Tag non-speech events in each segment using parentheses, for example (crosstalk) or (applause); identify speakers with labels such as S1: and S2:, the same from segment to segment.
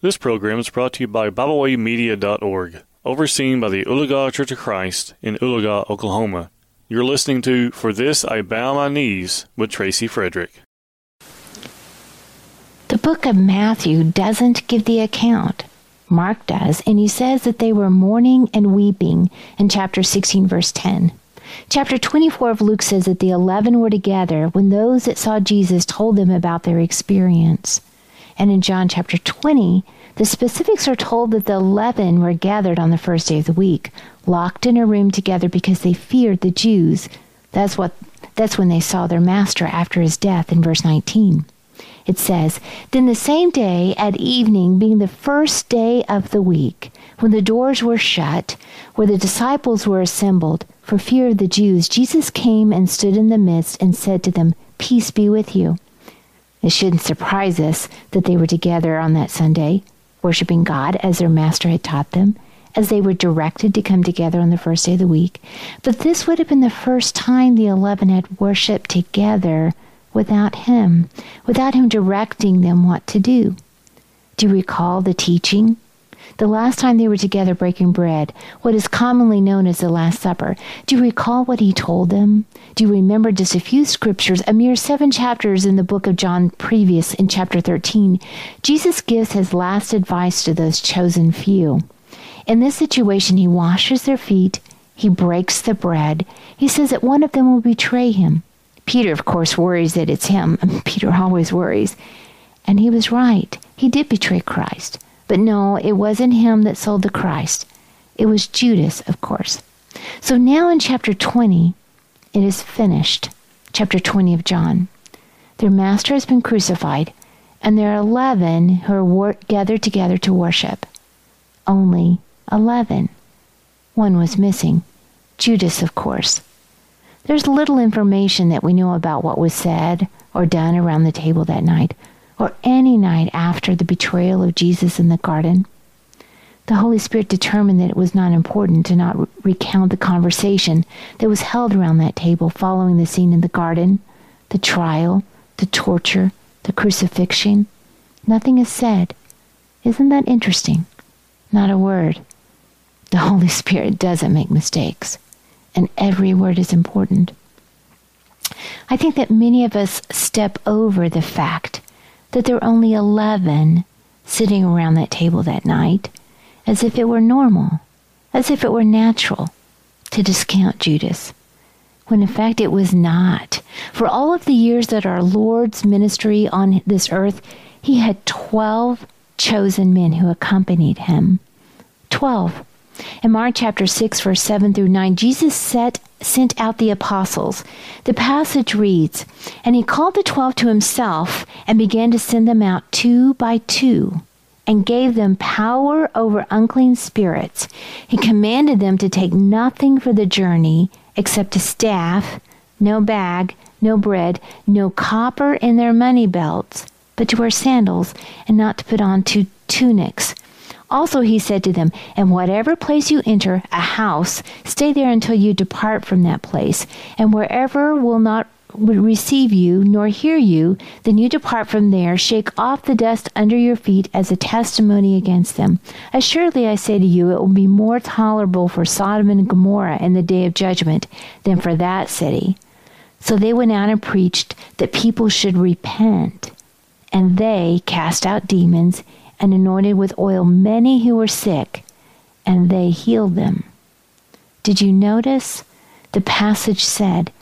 S1: This program is brought to you by BibleWayMedia.org, overseen by the Oologah Church of Christ in Oologah, Oklahoma. You're listening to For This I Bow My Knees with Tracy Frederick.
S2: The book of Matthew doesn't give the account. Mark does, and he says that they were mourning and weeping in chapter 16, verse 10. Chapter 24 of Luke says that the eleven were together when those that saw Jesus told them about their experience. And in John chapter 20, the specifics are told that the eleven were gathered on the first day of the week, locked in a room together because they feared the Jews. That's what that's when they saw their master after his death in verse 19. It says, Then the same day at evening, being the first day of the week, when the doors were shut, where the disciples were assembled, for fear of the Jews, Jesus came and stood in the midst and said to them, Peace be with you. It shouldn't surprise us that they were together on that Sunday, worshiping God as their master had taught them, as they were directed to come together on the first day of the week. But this would have been the first time the eleven had worshiped together without him, without him directing them what to do. Do you recall the teaching? The last time they were together breaking bread, what is commonly known as the Last Supper. Do you recall what he told them? Do you remember just a few scriptures, a mere seven chapters in the book of John previous in chapter 13? Jesus gives his last advice to those chosen few. In this situation, he washes their feet, he breaks the bread, he says that one of them will betray him. Peter, of course, worries that it's him. (laughs) Peter always worries. And he was right. He did betray Christ. But no, it wasn't him that sold the Christ. It was Judas, of course. So now in chapter 20, it is finished. Chapter 20 of John. Their master has been crucified, and there are 11 who are wor- gathered together to worship. Only 11. One was missing. Judas, of course. There's little information that we know about what was said or done around the table that night or any night after the betrayal of Jesus in the garden. The Holy Spirit determined that it was not important to not re- recount the conversation that was held around that table following the scene in the garden, the trial, the torture, the crucifixion. Nothing is said. Isn't that interesting? Not a word. The Holy Spirit doesn't make mistakes, and every word is important. I think that many of us step over the fact that there were only 11 sitting around that table that night, as if it were normal, as if it were natural to discount Judas, when in fact it was not. For all of the years that our Lord's ministry on this earth, he had 12 chosen men who accompanied him. 12. In Mark chapter 6, verse 7 through 9, Jesus set, sent out the apostles. The passage reads, And he called the twelve to himself and began to send them out two by two and gave them power over unclean spirits. He commanded them to take nothing for the journey except a staff, no bag, no bread, no copper in their money belts, but to wear sandals and not to put on two tunics. Also, he said to them, In whatever place you enter, a house, stay there until you depart from that place. And wherever will not receive you nor hear you, then you depart from there, shake off the dust under your feet as a testimony against them. Assuredly, I say to you, it will be more tolerable for Sodom and Gomorrah in the day of judgment than for that city. So they went out and preached that people should repent. And they cast out demons and anointed with oil many who were sick, and they healed them. Did you notice? The passage said,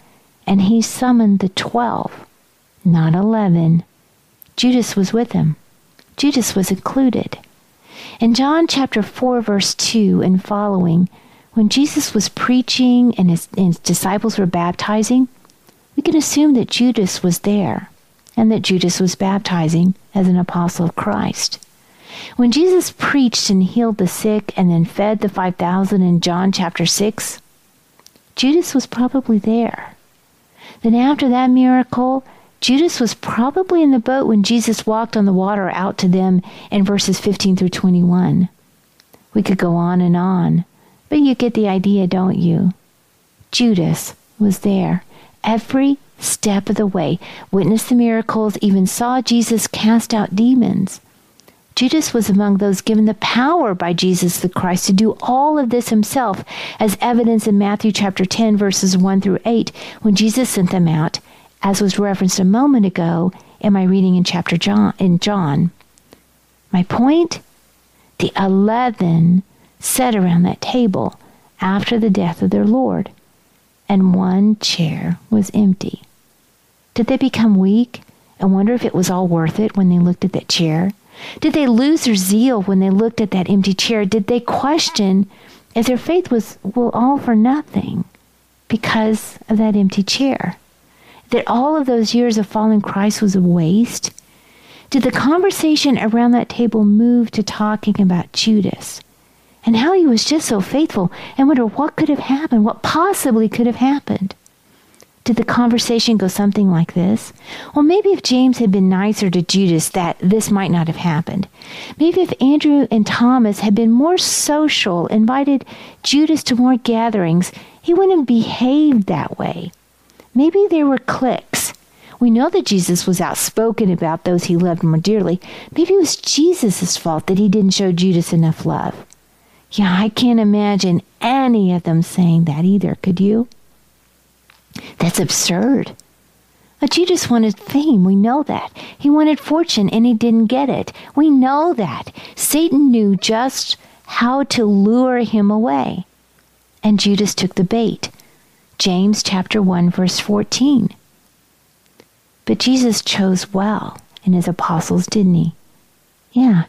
S2: And he summoned the twelve, not eleven. Judas was with him. Judas was included. In John chapter 4, verse 2 and following, when Jesus was preaching and his, and his disciples were baptizing, we can assume that Judas was there and that Judas was baptizing as an apostle of Christ. When Jesus preached and healed the sick and then fed the 5,000 in John chapter 6, Judas was probably there. Then after that miracle, Judas was probably in the boat when Jesus walked on the water out to them in verses 15 through 21. We could go on and on, but you get the idea, don't you? Judas was there every step of the way, witnessed the miracles, even saw Jesus cast out demons. Judas was among those given the power by Jesus the Christ to do all of this himself, as evidence in Matthew chapter 10, verses 1 through 8, when Jesus sent them out, as was referenced a moment ago in my reading in chapter John in John. My point? The eleven sat around that table after the death of their Lord, and one chair was empty. Did they become weak and wonder if it was all worth it when they looked at that chair? Did they lose their zeal when they looked at that empty chair? Did they question if their faith was well all for nothing because of that empty chair? That all of those years of following Christ was a waste? Did the conversation around that table move to talking about Judas and how he was just so faithful and wonder what could have happened, what possibly could have happened? Did the conversation go something like this? Well, maybe if James had been nicer to Judas, that this might not have happened. Maybe if Andrew and Thomas had been more social, invited Judas to more gatherings, he wouldn't have behaved that way. Maybe there were cliques. We know that Jesus was outspoken about those he loved more dearly. Maybe it was Jesus' fault that he didn't show Judas enough love. Yeah, I can't imagine any of them saying that either, could you? That's absurd. But Judas wanted fame. We know that. He wanted fortune and he didn't get it. We know that. Satan knew just how to lure him away. And Judas took the bait. James chapter 1 verse 14. But Jesus chose well in his apostles, didn't he? Yeah.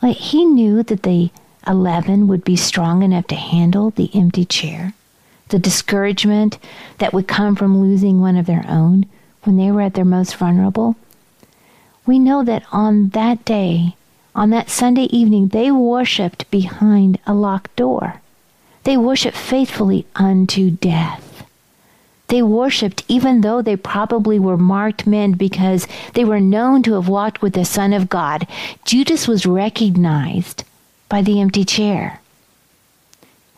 S2: Like he knew that the 11 would be strong enough to handle the empty chair the discouragement that would come from losing one of their own when they were at their most vulnerable. We know that on that day, on that Sunday evening, they worshiped behind a locked door. They worshiped faithfully unto death. They worshiped even though they probably were marked men because they were known to have walked with the Son of God. Judas was recognized by the empty chair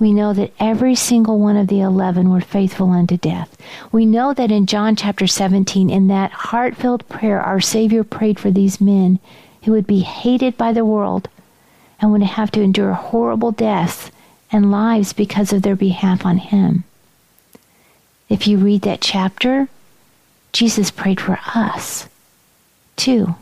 S2: we know that every single one of the eleven were faithful unto death. We know that in John chapter 17, in that heartfelt prayer, our Savior prayed for these men who would be hated by the world and would have to endure horrible deaths and lives because of their behalf on Him. If you read that chapter, Jesus prayed for us, too.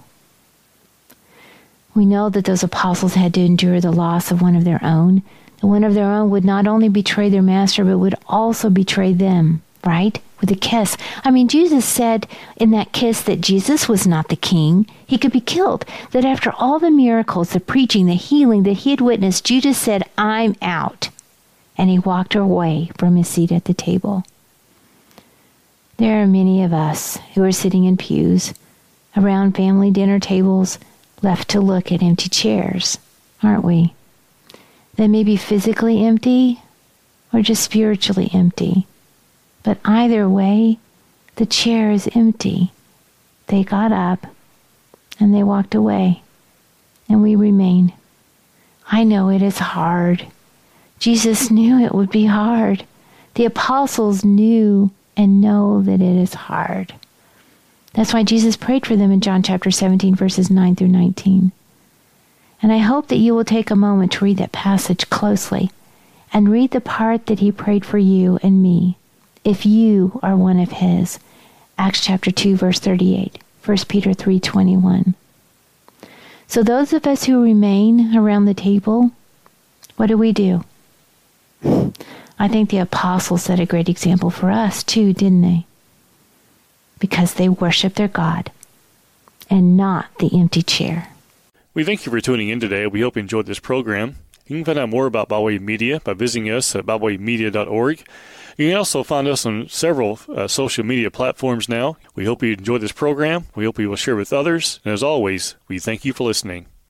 S2: We know that those apostles had to endure the loss of one of their own one of their own would not only betray their master, but would also betray them, right? With a kiss. I mean, Jesus said in that kiss that Jesus was not the king. He could be killed. That after all the miracles, the preaching, the healing that he had witnessed, Judas said, I'm out. And he walked away from his seat at the table. There are many of us who are sitting in pews around family dinner tables, left to look at empty chairs, aren't we? They may be physically empty or just spiritually empty. But either way, the chair is empty. They got up and they walked away, and we remain. I know it is hard. Jesus knew it would be hard. The apostles knew and know that it is hard. That's why Jesus prayed for them in John chapter 17, verses 9 through 19. And I hope that you will take a moment to read that passage closely and read the part that he prayed for you and me, if you are one of his. Acts chapter 2 verse 38, 1 Peter 3:21. So those of us who remain around the table, what do we do? I think the apostles set a great example for us too, didn't they? Because they worship their God and not the empty chair.
S1: We thank you for tuning in today. We hope you enjoyed this program. You can find out more about BibleWay Media by visiting us at biblewaymedia.org. You can also find us on several uh, social media platforms now. We hope you enjoyed this program. We hope you will share with others. And as always, we thank you for listening.